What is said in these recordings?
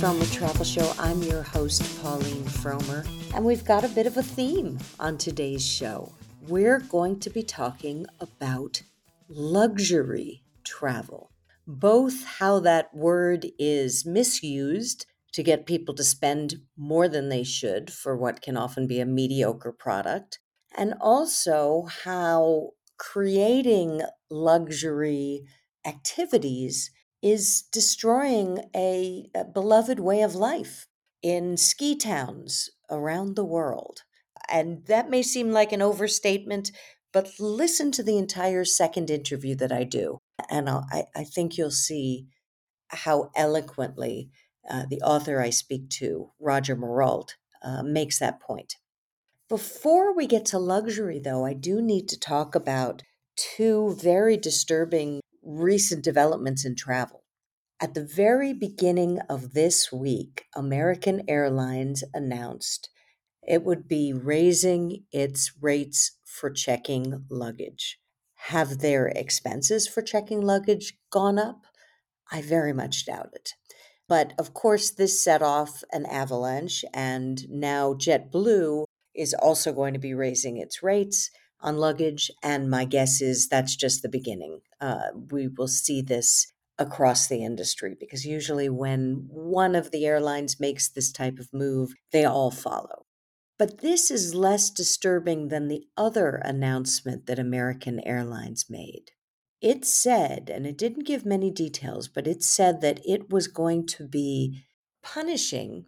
The Travel Show. I'm your host, Pauline Frommer, and we've got a bit of a theme on today's show. We're going to be talking about luxury travel, both how that word is misused to get people to spend more than they should for what can often be a mediocre product, and also how creating luxury activities is destroying a, a, beloved way of life in ski towns around the world. And that may seem like an overstatement, but listen to the entire second interview that I do. And I, I think you'll see how eloquently uh, the author I speak to, Roger Marolt, uh, makes that point. Before we get to luxury, though, I do need to talk about two very disturbing recent developments in travel. At the very beginning of this week, American Airlines announced it would be raising its rates for checking luggage. Have their expenses for checking luggage gone up? I very much doubt it. But of course, this set off an avalanche, and now JetBlue is also going to be raising its rates on luggage. And my guess is that's just the beginning. Uh, we will see this across the industry because usually when one of the airlines makes this type of move, they all follow. But this is less disturbing than the other announcement that American Airlines made. It said, and it didn't give many details, but it said that it was going to be punishing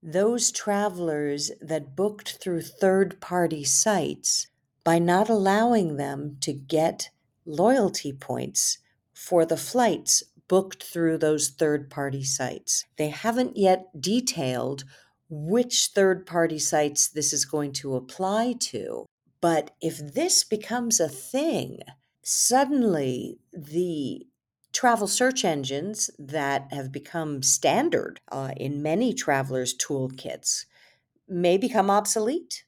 those travelers that booked through third party sites by not allowing them to get loyalty points for the flights booked through those third party sites. They haven't yet detailed which third party sites this is going to apply to. But if this becomes a thing, suddenly the travel search engines that have become standard uh, in many travelers' toolkits may become obsolete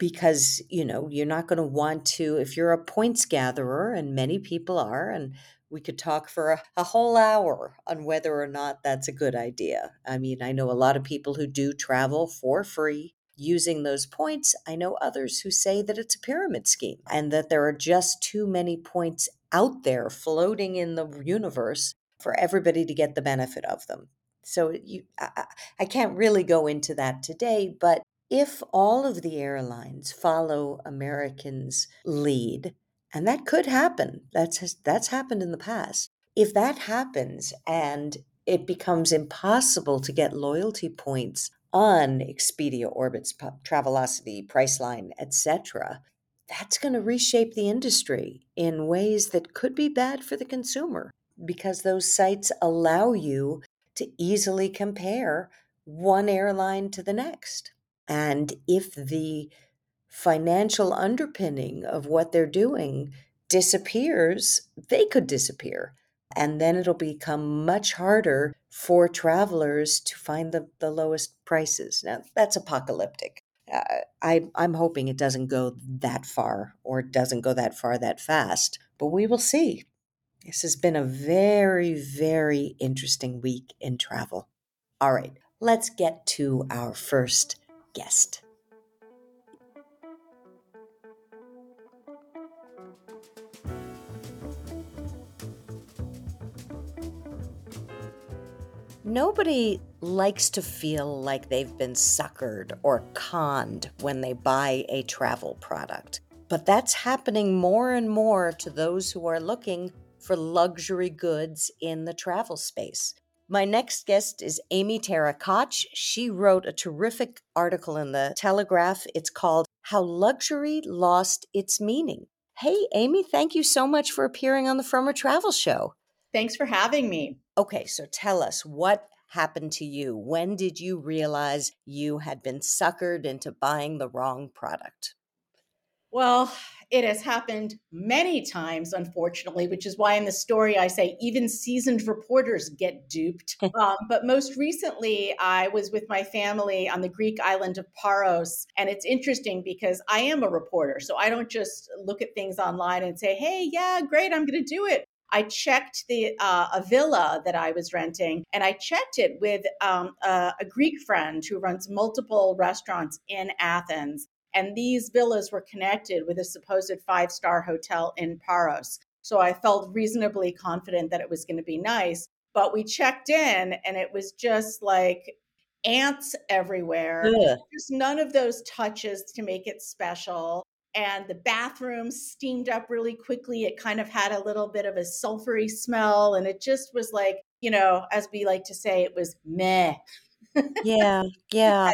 because you know you're not going to want to if you're a points gatherer and many people are and we could talk for a, a, whole hour on whether or not that's a good idea. I mean i know a lot of people who do travel for free using those points. I know others who say that it's a pyramid scheme and that there are just too many points out there floating in the universe for everybody to get the benefit of them. So you I, I can't really go into that today but if all of the airlines follow Americans' lead, and that could happen, that's, that's happened in the past. If that happens and it becomes impossible to get loyalty points on Expedia, Orbitz, Travelocity, Priceline, etc., that's going to reshape the industry in ways that could be bad for the consumer because those sites allow you to easily compare one airline to the next. And if the financial underpinning of what they're doing disappears, they could disappear. And then it'll become much harder for travelers to find the, the lowest prices. Now, that's apocalyptic. Uh, I, I'm hoping it doesn't go that far or it doesn't go that far that fast, but we will see. This has been a very, very interesting week in travel. All right, let's get to our first guest. Nobody likes to feel like they've been suckered or conned when they buy a travel product. But that's happening more and more to those who are looking for luxury goods in the travel space. My next guest is Amy Tara Koch. She wrote a terrific article in the Telegraph. It's called How Luxury Lost Its Meaning. Hey, Amy, thank you so much for appearing on the Frommer Travel Show. Thanks for having me. Okay, so tell us what happened to you? When did you realize you had been suckered into buying the wrong product? Well, it has happened many times, unfortunately, which is why in the story I say even seasoned reporters get duped. um, but most recently, I was with my family on the Greek island of Paros. And it's interesting because I am a reporter. So I don't just look at things online and say, hey, yeah, great, I'm going to do it. I checked the uh, a villa that I was renting, and I checked it with um, a, a Greek friend who runs multiple restaurants in Athens. And these villas were connected with a supposed five star hotel in Paros. So I felt reasonably confident that it was going to be nice. But we checked in, and it was just like ants everywhere. Ugh. Just none of those touches to make it special and the bathroom steamed up really quickly. It kind of had a little bit of a sulfury smell, and it just was like, you know, as we like to say, it was meh. Yeah, yeah.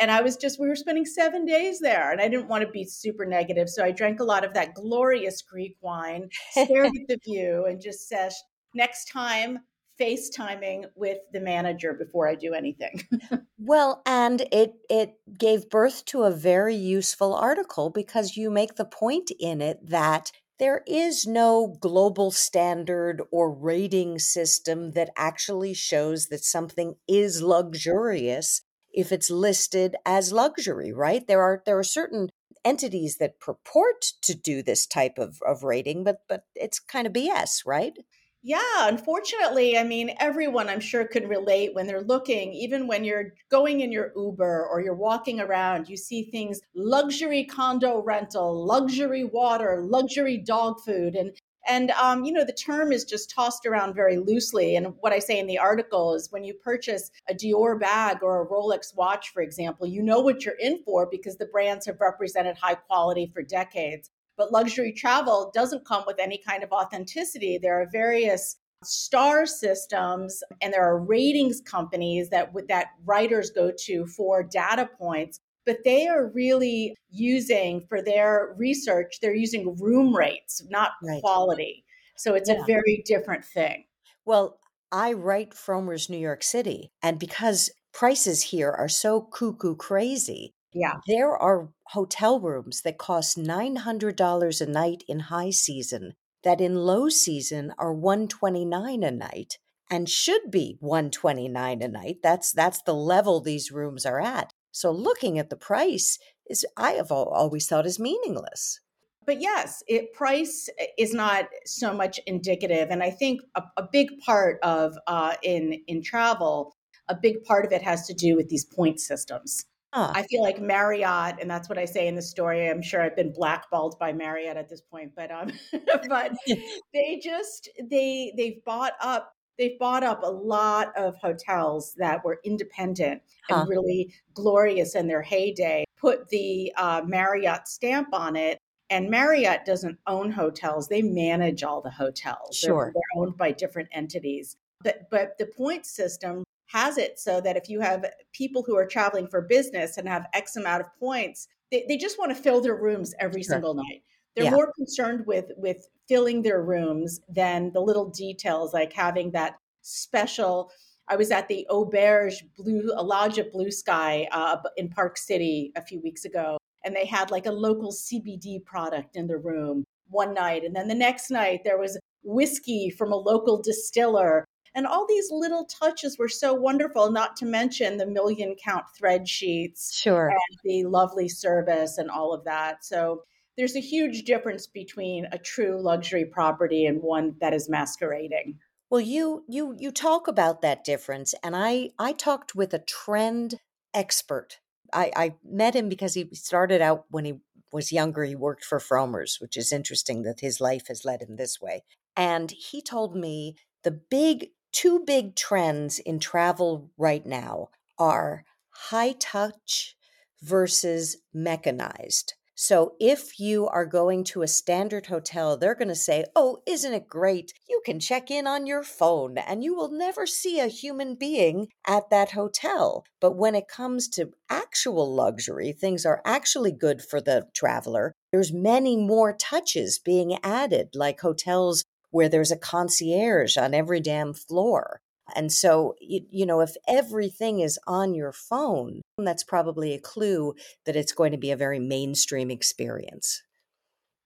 And I was just, we were spending seven days there, and I didn't want to be super negative. So I drank a lot of that glorious Greek wine, stared at the view, and just said, next time, FaceTiming with the manager before I do anything. well, and it it gave birth to a very useful article because you make the point in it that there is no global standard or rating system that actually shows that something is luxurious if it's listed as luxury, right? There are there are certain entities that purport to do this type of, of rating, but but it's kind of BS, right? Yeah, unfortunately, I mean, everyone I'm sure could relate when they're looking, even when you're going in your Uber or you're walking around, you see things luxury condo rental, luxury water, luxury dog food. And and um, you know the term is just tossed around very loosely. And what I say in the article is when you purchase a Dior bag or a Rolex watch, for example, you know what you're in for because the brands have represented high quality for decades. But luxury travel doesn't come with any kind of authenticity. There are various star systems and there are ratings companies that that writers go to for data points but they are really using for their research they're using room rates not right. quality so it's yeah. a very different thing well i write frommer's new york city and because prices here are so cuckoo crazy yeah. There are hotel rooms that cost $900 a night in high season that in low season are 129 a night and should be 129 a night. That's that's the level these rooms are at. So looking at the price is I have always thought is meaningless. But yes, it price is not so much indicative, and I think a, a big part of uh, in in travel, a big part of it has to do with these point systems. Huh. I feel like Marriott, and that's what I say in the story. I'm sure I've been blackballed by Marriott at this point, but um, but they just they they've bought up they've bought up a lot of hotels that were independent huh. and really glorious in their heyday. Put the uh, Marriott stamp on it, and Marriott doesn't own hotels; they manage all the hotels. Sure, they're, they're owned by different entities. But but the point system has it so that if you have people who are traveling for business and have X amount of points, they, they just want to fill their rooms every sure. single night. They're yeah. more concerned with with filling their rooms than the little details like having that special. I was at the Auberge Blue Alaja Blue Sky uh, in Park City a few weeks ago, and they had like a local CBD product in the room one night, and then the next night there was whiskey from a local distiller and all these little touches were so wonderful, not to mention the million count thread sheets. Sure. And the lovely service and all of that. So there's a huge difference between a true luxury property and one that is masquerading. Well, you you you talk about that difference, and I I talked with a trend expert. I, I met him because he started out when he was younger. He worked for Frommer's, which is interesting that his life has led him this way. And he told me the big two big trends in travel right now are high touch versus mechanized. So if you are going to a standard hotel, they're going to say, Oh, isn't it great? You can check in on your phone and you will never see a human being at that hotel. But when it comes to actual luxury, things are actually good for the traveler. There's many more touches being added, like hotels where there's a concierge on every damn floor. And so, you, you, know, if everything is on your phone, that's probably a clue that it's going to be a very mainstream experience.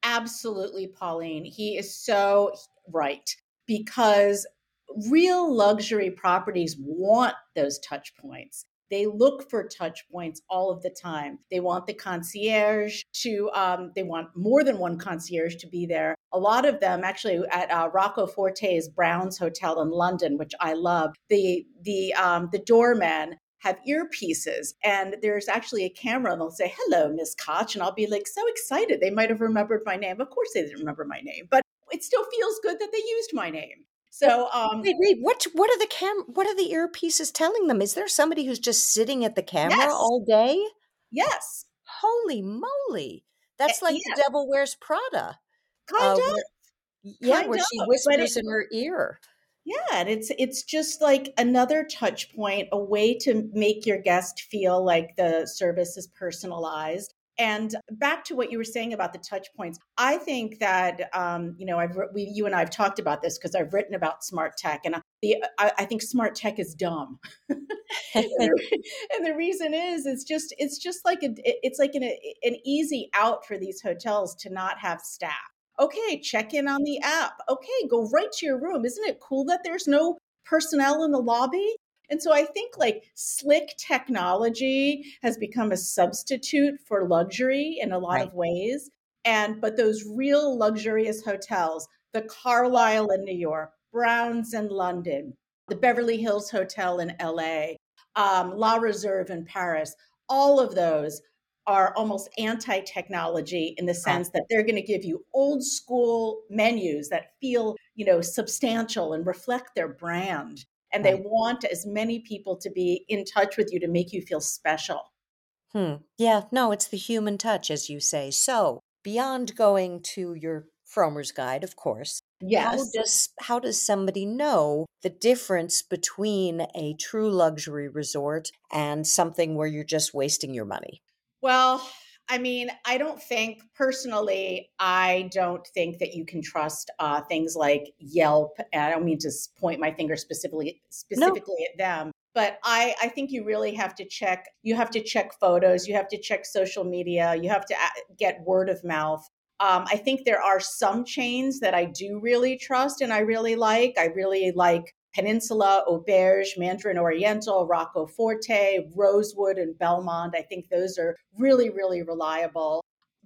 Absolutely, Pauline. He is so right because real luxury properties want those touch points. They look for touch points all of the time. They want the concierge to, um, they want more than one concierge to be there a lot of them actually at uh, Rocco Forte's Brown's Hotel in London, which I love. The the um, the doormen have earpieces and there's actually a camera and they'll say hello miss koch and i'll be like so excited they might have remembered my name of course they didn't remember my name but it still feels good that they used my name so um wait, wait, what what are the cam what are the earpieces telling them? Is there somebody who's just sitting at the camera yes. all day? Yes. Holy moly. That's like yeah. the devil wears Prada. Kind uh, of. Where, yeah, kind where of, she whispers it, in her ear. Yeah, and it's it's just like another touch point, a way to make your guest feel like the service is personalized. And back to what you were saying about the touch points, I think that um, you know I've we, you and I have talked about this because I've written about smart tech, and the I, I think smart tech is dumb. and, the, and, the, reason is it's just it's just like a, it's like an, an easy out for these hotels to not have staff. Okay, check in on the app. Okay, go right to your room. Isn't it cool that there's no personnel in the lobby? And so I think like slick technology has become a substitute for luxury in a lot right. of ways. And but those real luxurious hotels, the Carlyle in New York, Browns in London, the Beverly Hills Hotel in LA, um, La Reserve in Paris, all of those are almost anti technology in the sense that they're going to give you old school menus that feel, you know, substantial and reflect their brand and they want as many people to be in touch with you to make you feel special. Hmm. Yeah, no, it's the human touch, as you say. So, beyond going to your Frommer's guide, of course, yes. how does how does somebody know the difference between a true luxury resort and something where you're just wasting your money? Well, I mean, I don't think personally, I don't think that you can trust uh, things like Yelp. I don't mean to point my finger specifically specifically no. at them, but I, I think you really have to check. You have to check photos. You have to check social media. You have to get word of mouth. Um, I think there are some chains that I do really trust and I really like. I really like Peninsula, Auberge, Mandarin Oriental, Rocco Forte, Rosewood, and Belmond. I think those are really, really reliable.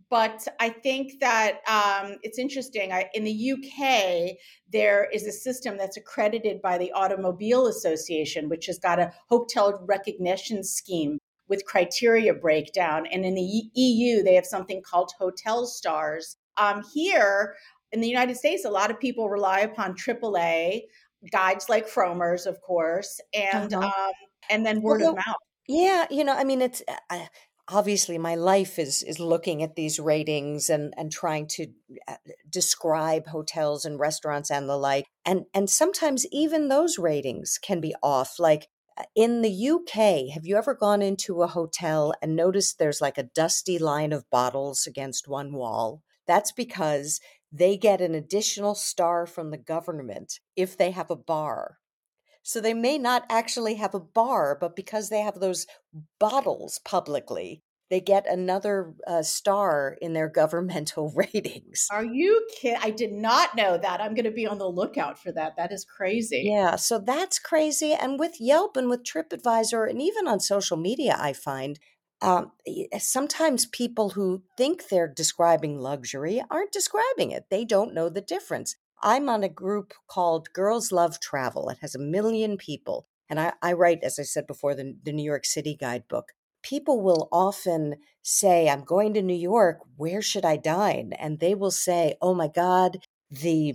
But I think that um, it's interesting. I, in the UK, there is a system that's accredited by the Automobile Association, which has got a hotel recognition scheme with criteria breakdown. And in the EU, they have something called Hotel Stars. Um, here in the United States, a lot of people rely upon AAA guides like Frommer's, of course, and uh-huh. um, and then word well, of mouth. Yeah, you know, I mean, it's uh, obviously my life is is looking at these ratings and and trying to uh, describe hotels and restaurants and the like, and and sometimes even those ratings can be off. Like uh, in the UK, have you ever gone into a hotel and noticed there's like a dusty line of bottles against one wall? That's because they get an additional star from the government if they have a bar. So they may not actually have a bar, but because they have those bottles publicly, they get another uh, star in their governmental ratings. Are you kidding? I did not know that. I'm going to be on the lookout for that. That is crazy. Yeah, so that's crazy. And with Yelp and with TripAdvisor, and even on social media, I find um, sometimes people who think they're describing luxury aren't describing it. They don't know the difference. I'm on a group called Girls Love Travel. It has a million people. And I, I write, as I said before, the, the New York City guidebook. People will often say, I'm going to New York. Where should I dine? And they will say, Oh my God, the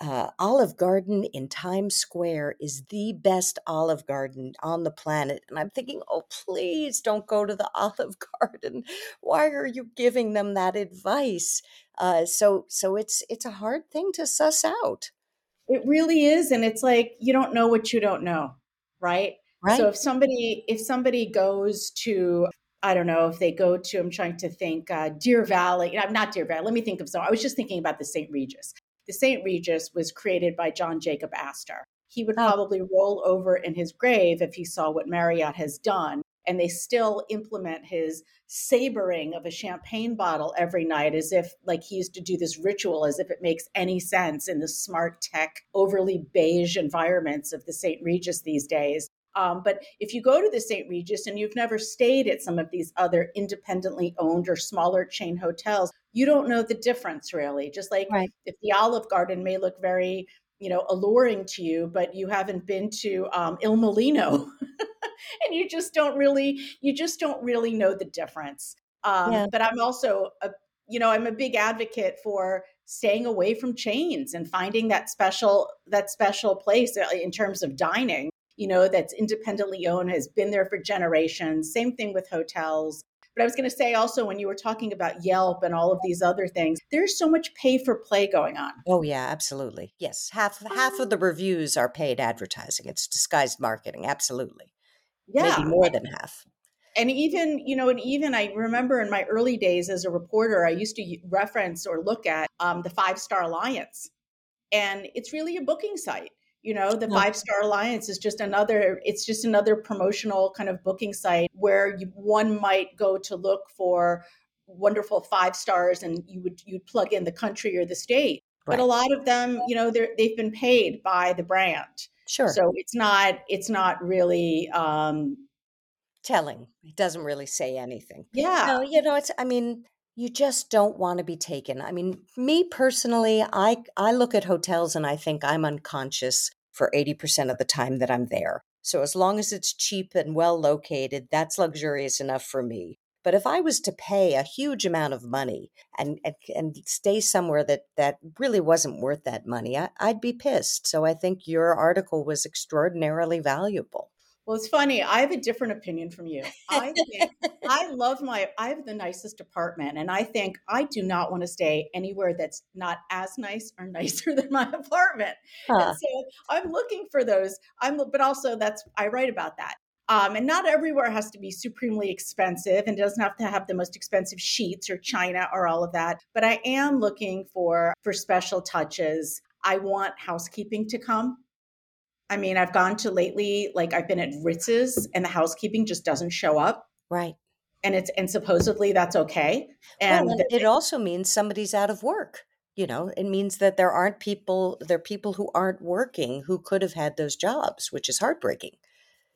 uh, Olive Garden in Times Square is the best Olive Garden on the planet. And I'm thinking, oh, please don't go to the Olive Garden. Why are you giving them that advice? Uh, so, so it's it's a hard thing to suss out. It really is, and it's like you don't know what you don't know, right? Right. So if somebody if somebody goes to I don't know if they go to, I'm trying to think, uh, Deer Valley. I'm not Deer Valley. Let me think of some. I was just thinking about the St. Regis the St. Regis was created by John Jacob Astor. He would oh. probably roll over in his grave if he saw what Marriott has done. And they still implement his sabering of a champagne bottle every night as if, like, he used to do this ritual as if it makes any sense in the smart tech, overly beige environments of the St. Regis these days. Um, but if you go to the St. Regis and you've never stayed at some of these other independently owned or smaller chain hotels, you don't know the difference really. Just like right. if the Olive Garden may look very you know alluring to you but you haven't been to um, il mulino and you just don't really you just don't really know the difference um, yeah. but i'm also a you know i'm a big advocate for staying away from chains and finding that special that special place uh, in terms of dining you know that's independently owned has been there for generations same thing with hotels but I was going to say also when you were talking about Yelp and all of these other things, there's so much pay for play going on. Oh yeah, absolutely. Yes, half half of the reviews are paid advertising. It's disguised marketing, absolutely. Yeah, maybe more than half. And even, you know, and even I remember in my early days as a reporter, I used to reference or look at um, the Five Star Alliance. And it's really a booking site you know the five star alliance is just another it's just another promotional kind of booking site where you, one might go to look for wonderful five stars and you would you'd plug in the country or the state. Right. but a lot of them you know they're they've been paid by the brand. Sure. So it's not it's not really um telling. It doesn't really say anything. Yeah. No you know it's i mean you just don't want to be taken. I mean, me personally, I I look at hotels and I think I'm unconscious for 80% of the time that I'm there. So as long as it's cheap and well located, that's luxurious enough for me. But if I was to pay a huge amount of money and and, and stay somewhere that that really wasn't worth that money, I, I'd be pissed. So I think your article was extraordinarily valuable. Well, it's funny. I have a different opinion from you. I think I love my. I have the nicest apartment, and I think I do not want to stay anywhere that's not as nice or nicer than my apartment. Huh. so I'm looking for those. I'm, but also that's I write about that. Um, and not everywhere has to be supremely expensive, and doesn't have to have the most expensive sheets or china or all of that. But I am looking for for special touches. I want housekeeping to come I mean, I've gone to lately, like I've been at Ritz's and the housekeeping just doesn't show up. Right. And it's and supposedly that's okay. And, well, it also means somebody's out of work. You know, it means that there aren't people, there are people who aren't working who could have had those jobs, which is heartbreaking.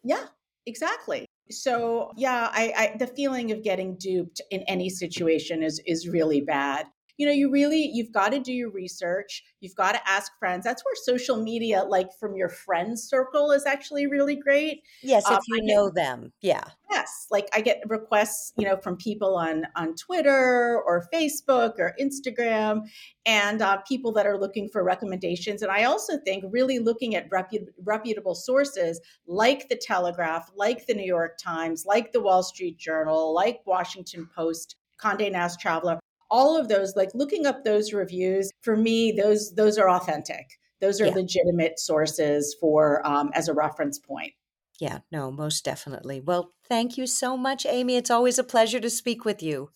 Yeah, exactly. So yeah, I, I the feeling of getting duped in any situation is is really bad you know you really you've got to do your research you've got to ask friends. That's where social media like from your friends circle is actually really great. Yes if um, you know get, them yeah. Yes like i get requests you know from people on on twitter or facebook or instagram and uh, people that are looking for recommendations. And i also think really looking at repu- reputable sources like the telegraph like the new york times like the wall street journal like washington post Condé Nast Traveler all of those like looking up those reviews for me those those are authentic. Those are yeah. legitimate sources for um, as a reference point. Yeah no most definitely. Well thank you so much amy. It's always a pleasure to speak with you.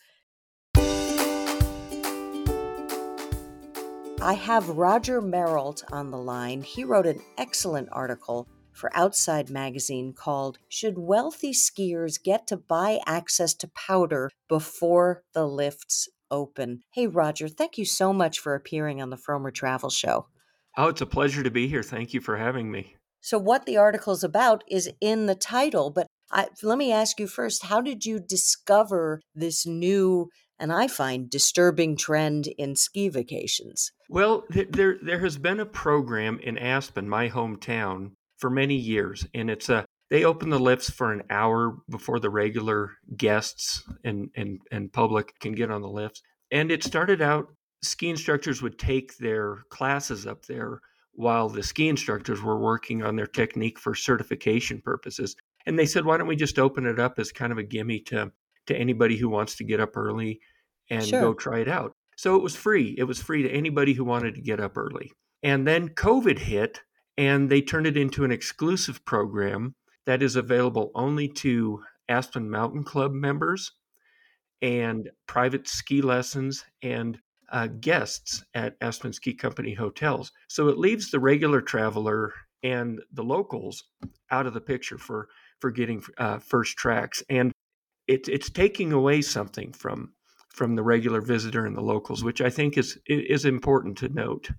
I have Roger Marolt on the line. He wrote an excellent article for Outside Magazine called Should Wealthy Skiers Get to Buy Access to Powder Before the Lifts open. Hey, Roger, thank you so much for appearing on the Frommer Travel Show. Oh, it's a pleasure to be here. Thank you for having me. So, what the article's about is in the title, but I, let me ask you first how did you discover this new and I find disturbing trend in ski vacations? Well, there there has been a program in Aspen, my hometown, for many years, and it's a they open the lifts for an hour before the regular guests and, and, and public can get on the lifts. And it started out, ski instructors would take their classes up there while the ski instructors were working on their technique for certification purposes. And they said, why don't we just open it up as kind of a gimme to, to anybody who wants to get up early and sure. go try it out. So it was free. It was free to anybody who wanted to get up early. And then COVID hit and they turned it into an exclusive program that is available only to Aspen Mountain Club members and private ski lessons and uh, guests at Aspen Ski Company hotels. So it leaves the regular traveler and the locals out of the picture for for getting uh, first tracks, and it, it's taking away something from from the regular visitor and the locals, which I think is is important to note.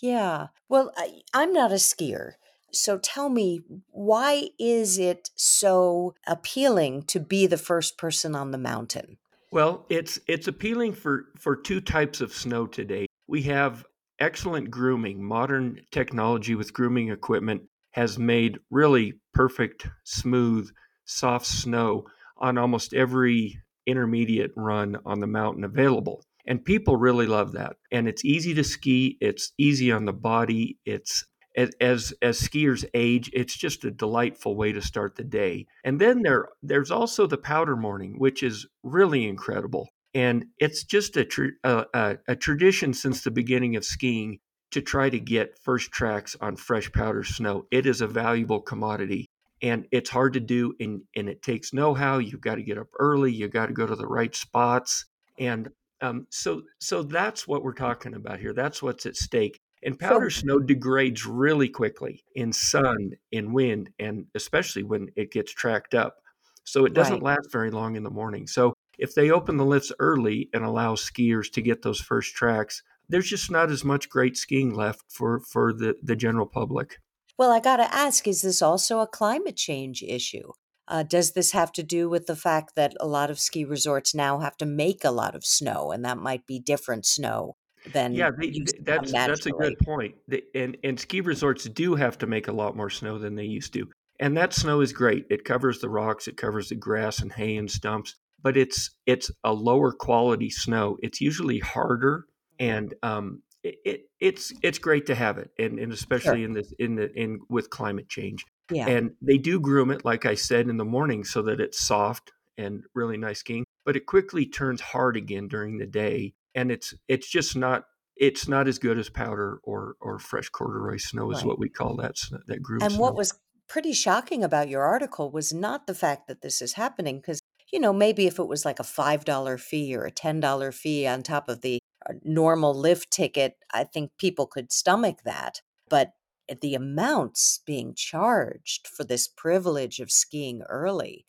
Yeah. Well, I, I'm not a skier, So tell me, why is it so appealing to be the first person on the mountain? Well, it's it's appealing for for two types of snow today. We have excellent grooming. Modern technology with grooming equipment has made really perfect, smooth, soft snow on almost every intermediate run on the mountain available. And people really love that. And it's easy to ski, it's easy on the body, it's as as as skiers age, it's just a delightful way to start the day. And then there there's also the powder morning, which is really incredible. And it's just a, a, a tradition since the beginning of skiing to try to get first tracks on fresh powder snow. It is a valuable commodity and it's hard to do and, and it takes know-how. You've got to get up early, you've got to go to the right spots. And um, so so that's what we're talking about here. That's what's at stake. And powder snow degrades really quickly in sun, in wind, and especially when it gets tracked up. So it doesn't right. last very long in the morning. So if they open the lifts early and allow skiers to get those first tracks, there's just not as much great skiing left for for the the general public. Well, I got to ask: Is this also a climate change issue? Uh, does this have to do with the fact that a lot of ski resorts now have to make a lot of snow, and that might be different snow than yeah? They, that's that's a good point. and and ski resorts do have to make a lot more snow than they used to, and that snow is great. It covers the rocks, it covers the grass and hay and stumps, but it's it's a lower quality snow. It's usually harder and um, it, it, it's it's great to have it, and, and especially sure. in this in the in with climate change. Yeah. And they do groom it, like I said, in the morning so that it's soft and really nice skiing. But it quickly turns hard again during the day, and it's it's just not it's not as good as powder or or fresh corduroy snow is what we call that that groom. And snow. what was pretty shocking about your article was not the fact that this is happening because you know maybe if it was like a five dollar fee or a ten dollar fee on top of the uh, normal lift ticket, I think people could stomach that. But the amounts being charged for this privilege of skiing early,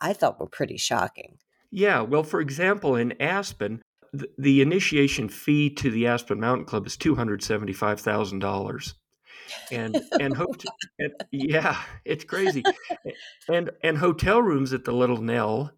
I thought were pretty shocking. Yeah. Well, for example, in Aspen, the, initiation fee to the Aspen Mountain Club is two hundred seventy-five thousand dollars, and and, hope and yeah, it's crazy, and and hotel rooms at the Little Nell,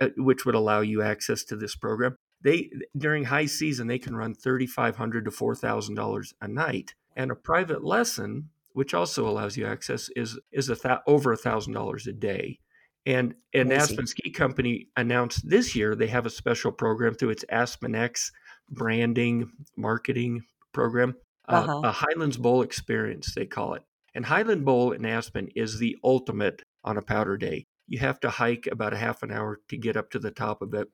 uh, which would allow you access to this program, they during high season they can run thirty five hundred to four thousand dollars a night, and a private lesson, which also allows you access, is is a th- over a thousand dollars a day. And an Aspen Ski Company announced this year they have a special program through its Aspen X branding marketing program, uh, uh-huh. a Highlands Bowl experience they call it. And Highland Bowl in Aspen is the ultimate on a powder day. You have to hike about a half an hour to get up to the top of it.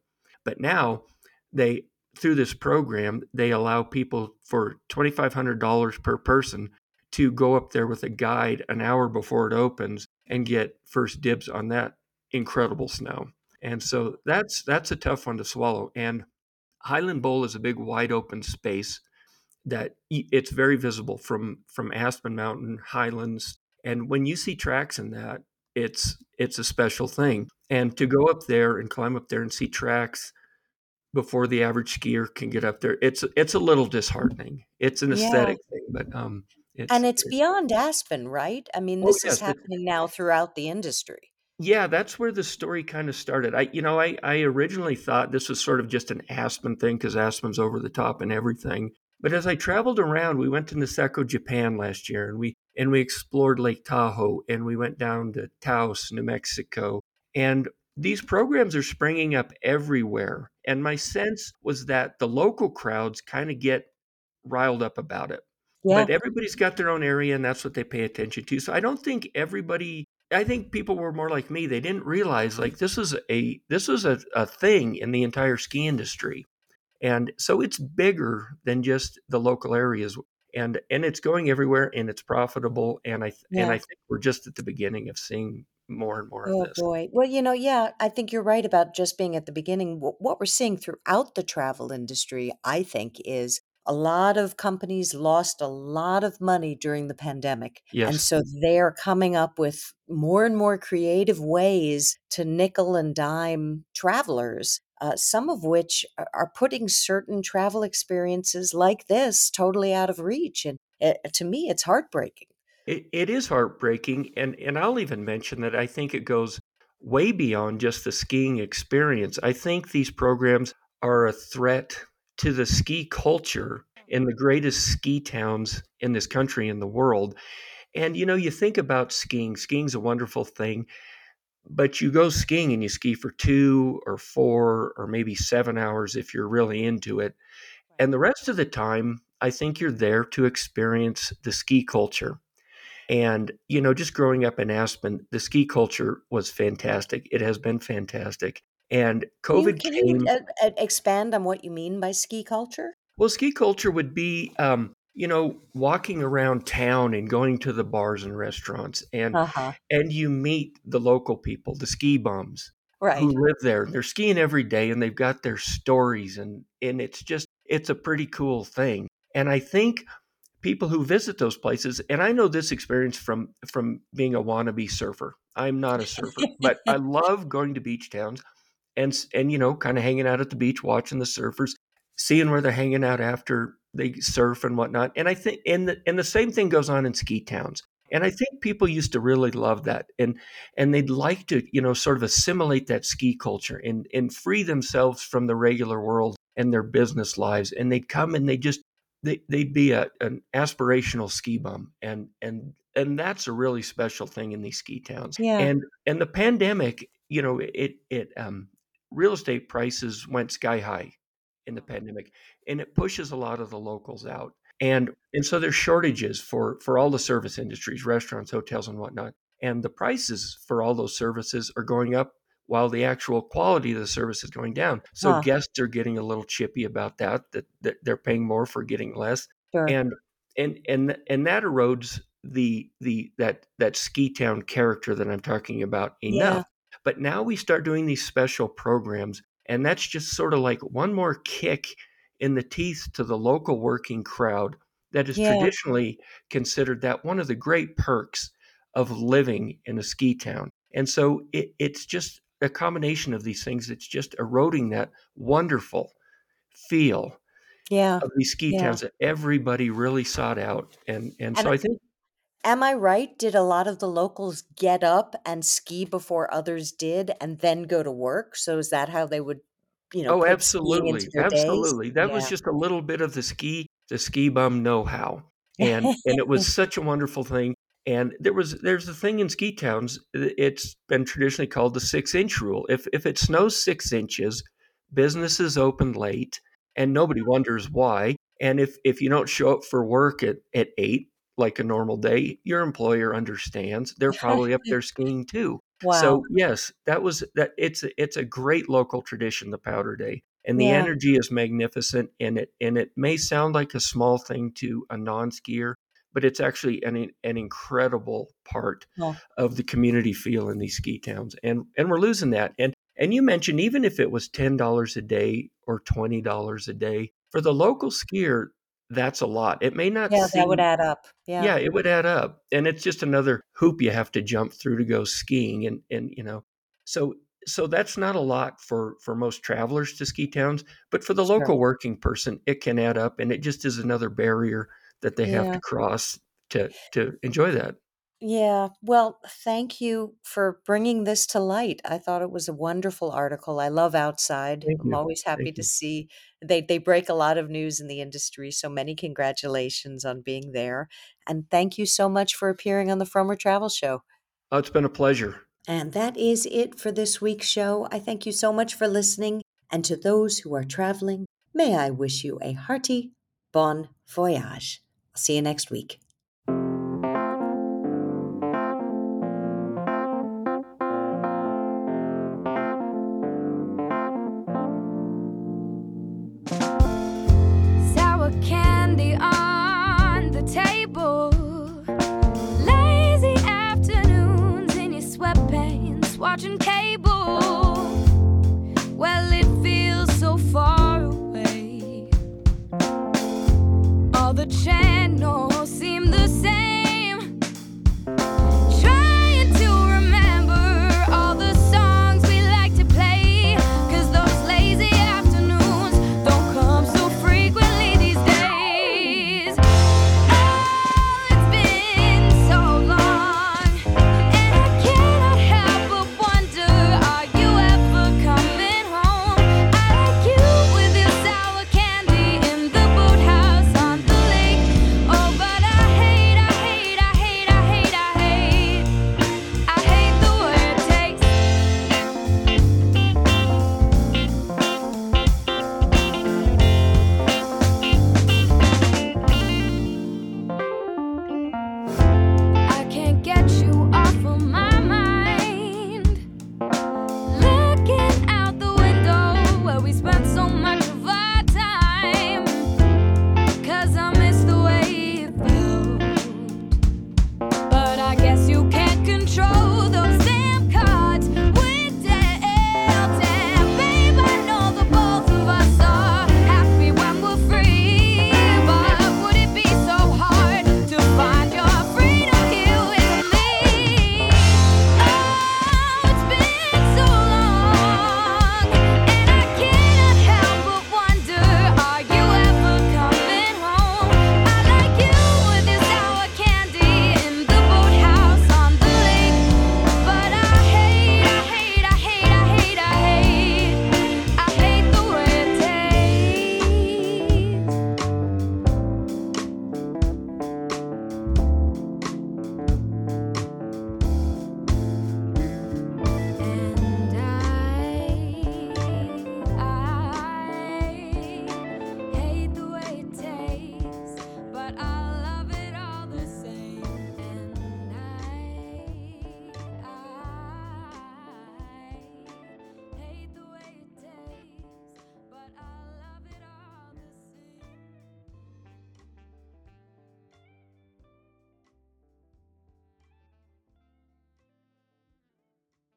But now they through this program they allow people for $2500 per person to go up there with a guide an hour before it opens and get first dibs on that incredible snow and so that's that's a tough one to swallow and highland bowl is a big wide open space that it's very visible from from aspen mountain highlands and when you see tracks in that it's it's a special thing and to go up there and climb up there and see tracks before the average skier can get up there. It's it's a little disheartening. It's an aesthetic yeah. thing, but um, it's, and it's, it's, beyond Aspen, right? I mean, oh, this oh, yes, is happening now throughout the industry. Yeah, that's where the story kind of started. I, you know, I, I originally thought this was sort of just an Aspen thing because Aspen's over the top and everything. But as I traveled around, we went to Niseko, Japan last year, and we and we explored Lake Tahoe, and we went down to Taos, New Mexico, and these programs are springing up everywhere. And my sense was that the local crowds kind of get riled up about it. Yeah. But everybody's got their own area and that's what they pay attention to. So I don't think everybody I think people were more like me. They didn't realize like this is a this is a, a thing in the entire ski industry. And so it's bigger than just the local areas and and it's going everywhere and it's profitable and I yeah. and I think we're just at the beginning of seeing more and more oh, of this. Oh boy. Well, you know, yeah, I think you're right about just being at the beginning. What we're seeing throughout the travel industry, I think, is a lot of companies lost a lot of money during the pandemic. Yes. And so they're coming up with more and more creative ways to nickel and dime travelers, uh, some of which are putting certain travel experiences like this totally out of reach. And it, to me, it's heartbreaking. It, it is heartbreaking, and and I'll even mention that I think it goes way beyond just the skiing experience. I think these programs are a threat to the ski culture in the greatest ski towns in this country in the world. And you know, you think about skiing. Skiing's a wonderful thing, but you go skiing and you ski for 2 or 4 or maybe 7 hours if you're really into it. And the rest of the time, I think you're there to experience the ski culture. And, you know, just growing up in Aspen, the ski culture was fantastic. It has been fantastic. And COVID can came. you uh, uh, expand on what you mean by ski culture? Well, ski culture would be, um, you know, walking around town and going to the bars and restaurants, and Uh-huh. and you meet the local people, the ski bums Right. who live there. They're skiing every day, and they've got their stories, and and it's just it's a pretty cool thing. And I think people who visit those places, and I know this experience from from being a wannabe surfer. I'm not a surfer, but I love going to beach towns and and you know, kind of hanging out at the beach, watching the surfers, seeing where they're hanging out after they surf and whatnot. And I think and the and the same thing goes on in ski towns. And I think people used to really love that, and and they'd like to you know sort of assimilate that ski culture and and free themselves from the regular world and their business lives. And they'd come and they just they, they'd be a, an aspirational ski bum and and and that's a really special thing in these ski towns Yeah. and and the pandemic you know it it um real estate prices went sky high in the mm-hmm. pandemic and it pushes a lot of the locals out and and so there's shortages for for all the service industries restaurants hotels and whatnot and the prices for all those services are going up while the actual quality of the service is going down so Huh. guests are getting a little chippy about that that, that they're paying more for getting less Sure. and and and and that erodes the the that that ski town character that I'm talking about enough. But now we start doing these special programs, and that's just sort of like one more kick in the teeth to the local working crowd that is Yeah. traditionally considered that one of the great perks of living in a ski town. And so it, it's just a combination of these things that's just eroding that wonderful feel Yeah. of these ski Yeah. towns that everybody really sought out. And and And so I think am I right? Did a lot of the locals get up and ski before others did and then go to work? So is that how they would, you know, oh into absolutely. days? Absolutely. That was just a little bit of the ski the ski bum know-how. And and it was such a wonderful thing. And there was there's a thing in ski towns. It's been traditionally called the six inch rule. If if it snows six inches, businesses open late, and nobody uh-huh. wonders why. And if if you don't show up for work at at eight like a normal day, your employer understands. They're probably up there skiing too. Wow. So yes, that was that. It's it's a great local tradition, the Powder Day, and the Yeah. energy is magnificent. And it and it may sound like a small thing to a non-skier, but it's actually an an incredible part Oh. of the community feel in these ski towns. And and we're losing that. And and you mentioned even if it was ten dollars a day or twenty dollars a day for the local skier, that's a lot. It may not Yeah, that would add up. Yeah. yeah, it would add up. And it's just another hoop you have to jump through to go skiing and and you know. So so that's not a lot for for most travelers to ski towns, but for the Sure. local working person it can add up and it just is another barrier that they have to cross to to enjoy that. Yeah. Well, thank you for bringing this to light. I thought it was a wonderful article. I love Outside. Thank I'm you. always happy Thank to you. see they they break a lot of news in the industry. So many congratulations on being there. And thank you so much for appearing on the Frommer Travel Show. Oh, it's been a pleasure. And that is it for this week's show. I thank you so much for listening. And to those who are traveling, may I wish you a hearty bon voyage. I'll see you next week.